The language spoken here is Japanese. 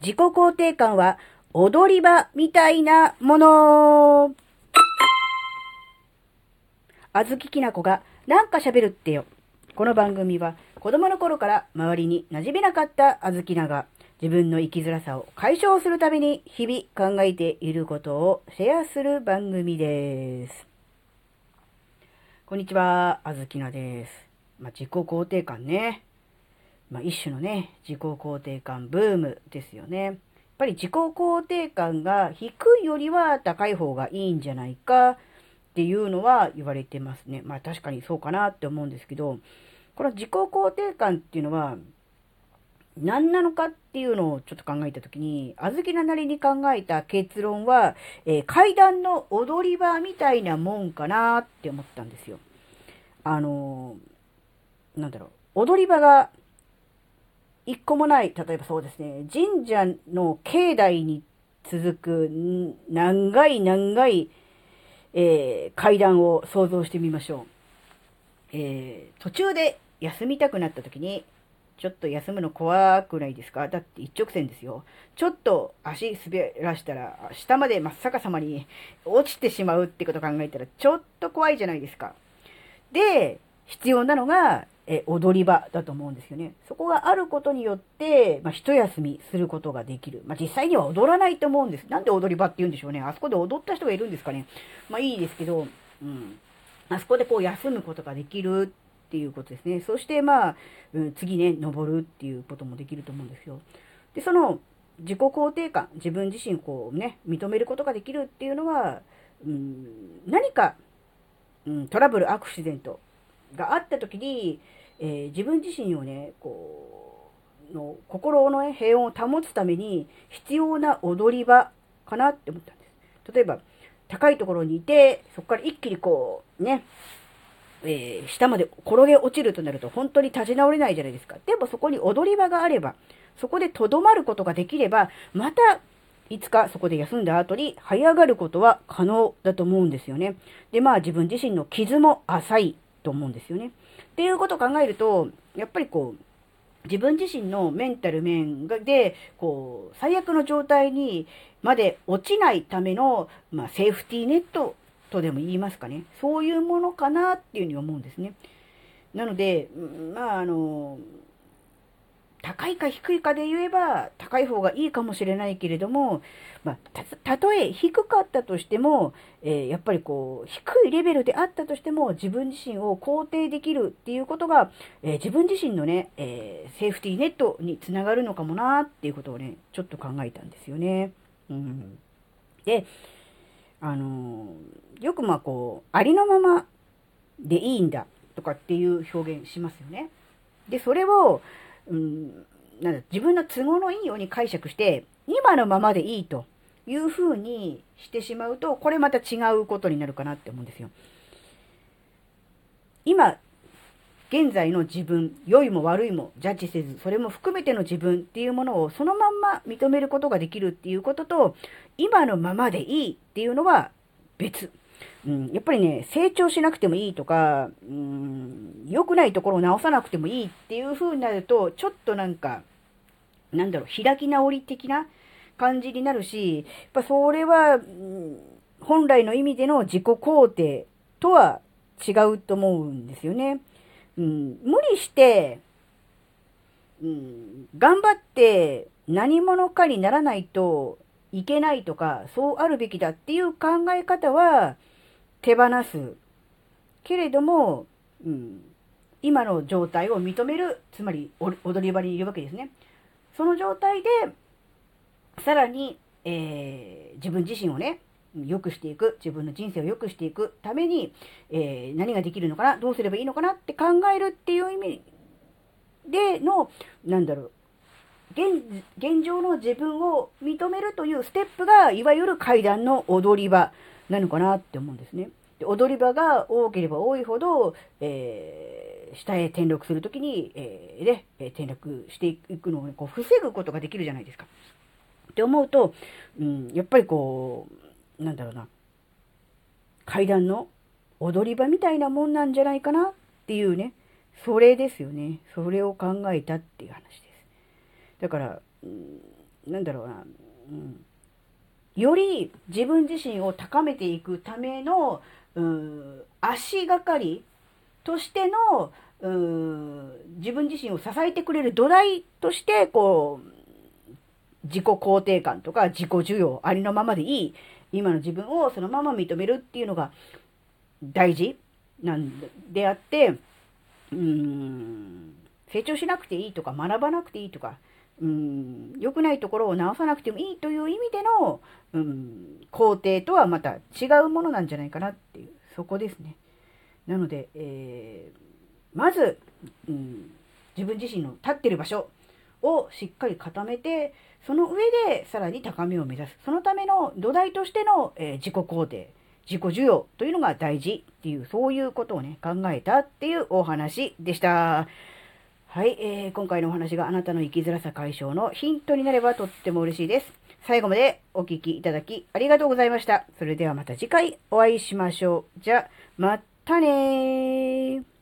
自己肯定感は踊り場みたいなもの。あずききなこがなんか喋るってよ。この番組は子供の頃から周りに馴染めなかったあずきなが自分の生きづらさを解消するために日々考えていることをシェアする番組です。こんにちは、あずきなです。まあ、自己肯定感ね。まあ、一種のね、自己肯定感ブームですよね。やっぱり自己肯定感が低いよりは高い方がいいんじゃないかっていうのは言われてますね。まあ確かにそうかなって思うんですけど、この自己肯定感っていうのは何なのかっていうのをちょっと考えたときに、あずきななりに考えた結論は、えー、階段の踊り場みたいなもんかなって思ったんですよ。あのー、なんだろう、踊り場が一個もない、例えばそうですね、神社の境内に続く長い長い、えー、階段を想像してみましょう。えー、途中で休みたくなった時に、ちょっと休むの怖くないですか？だって一直線ですよ。ちょっと足滑らしたら、下まで真っ逆さまに落ちてしまうってことを考えたら、ちょっと怖いじゃないですか。で、必要なのが、え踊り場だと思うんですよね。そこがあることによって、まあ、一休みすることができる。まあ、実際には踊らないと思うんです。なんで踊り場って言うんでしょうね。あそこで踊った人がいるんですかね。まあいいですけど、うん。あそこでこう休むことができるっていうことですね。そしてまあ、うん、次ね、登るっていうこともできると思うんですよ。で、その自己肯定感、自分自身こうね、認めることができるっていうのは、うん、何か、うん、トラブル、アクシデントがあった時に、えー、自分自身をね、こう、の心の、ね、平穏を保つために必要な踊り場かなって思ったんです。例えば、高いところにいて、そこから一気にこう、ね、えー、下まで転げ落ちるとなると本当に立ち直れないじゃないですか。でもそこに踊り場があれば、そこで留まることができれば、またいつかそこで休んだ後に這い上がることは可能だと思うんですよね。で、まあ自分自身の傷も浅いと思うんですよね。っていうことを考えると、やっぱりこう、自分自身のメンタル面で、こう、最悪の状態にまで落ちないための、まあ、セーフティーネットとでも言いますかね。そういうものかなっていうふうに思うんですね。なので、まあ、あの、高いか低いかで言えば高い方がいいかもしれないけれども、まあ、たとえ低かったとしても、えー、やっぱりこう、低いレベルであったとしても自分自身を肯定できるっていうことが、えー、自分自身のね、えー、セーフティーネットにつながるのかもなっていうことをね、ちょっと考えたんですよね。うん。で、あのよくまあこう、ありのままでいいんだとかっていう表現しますよね。で、それを、うん、なんだ、自分の都合のいいように解釈して、今のままでいいというふうにしてしまうと、これまた違うことになるかなって思うんですよ。今、現在の自分、良いも悪いもジャッジせず、それも含めての自分っていうものをそのまんま認めることができるっていうことと、今のままでいいっていうのは別。うん、やっぱりね、成長しなくてもいいとか、うん、良くないところを直さなくてもいいっていう風になると、ちょっとなんか、なんだろう、開き直り的な感じになるし、やっぱそれは、うん、本来の意味での自己肯定とは違うと思うんですよね。うん、無理して、うん、頑張って何者かにならないといけないとか、そうあるべきだっていう考え方は、手放す。けれども、うん、今の状態を認める、つまり踊り場にいるわけですね。その状態で、さらに、えー、自分自身をね、良くしていく、自分の人生を良くしていくために、えー、何ができるのかな、どうすればいいのかなって考えるっていう意味での、なんだろう、現、状の自分を認めるというステップが、いわゆる階段の踊り場なのかなって思うんですね。で踊り場が多ければ多いほど、えー、下へ転落するときに、えー、で、転落していくのを、ね、こう防ぐことができるじゃないですか。って思うと、うん、やっぱりこう、なんだろうな、階段の踊り場みたいなもんなんじゃないかなっていうね、それですよね。それを考えたっていう話です。だから、うんなんだろうな、うん、より自分自身を高めていくための、うん、足がかりとしての、うん、自分自身を支えてくれる土台として、こう、自己肯定感とか自己需要ありのままでいい、今の自分をそのまま認めるっていうのが大事なんであって、うん、成長しなくていいとか学ばなくていいとか、うん、良くないところを直さなくてもいいという意味での、うん、肯定とはまた違うものなんじゃないかなっていう、そこですね。なので、えー、まず、うん、自分自身の立ってる場所をしっかり固めて、その上でさらに高みを目指す。そのための土台としての、えー、自己肯定、自己需要というのが大事っていう、そういうことをね、考えたっていうお話でした。はい、えー、今回のお話があなたの生きづらさ解消のヒントになればとっても嬉しいです。最後までお聴きいただきありがとうございました。それではまた次回お会いしましょう。じゃ、またねー。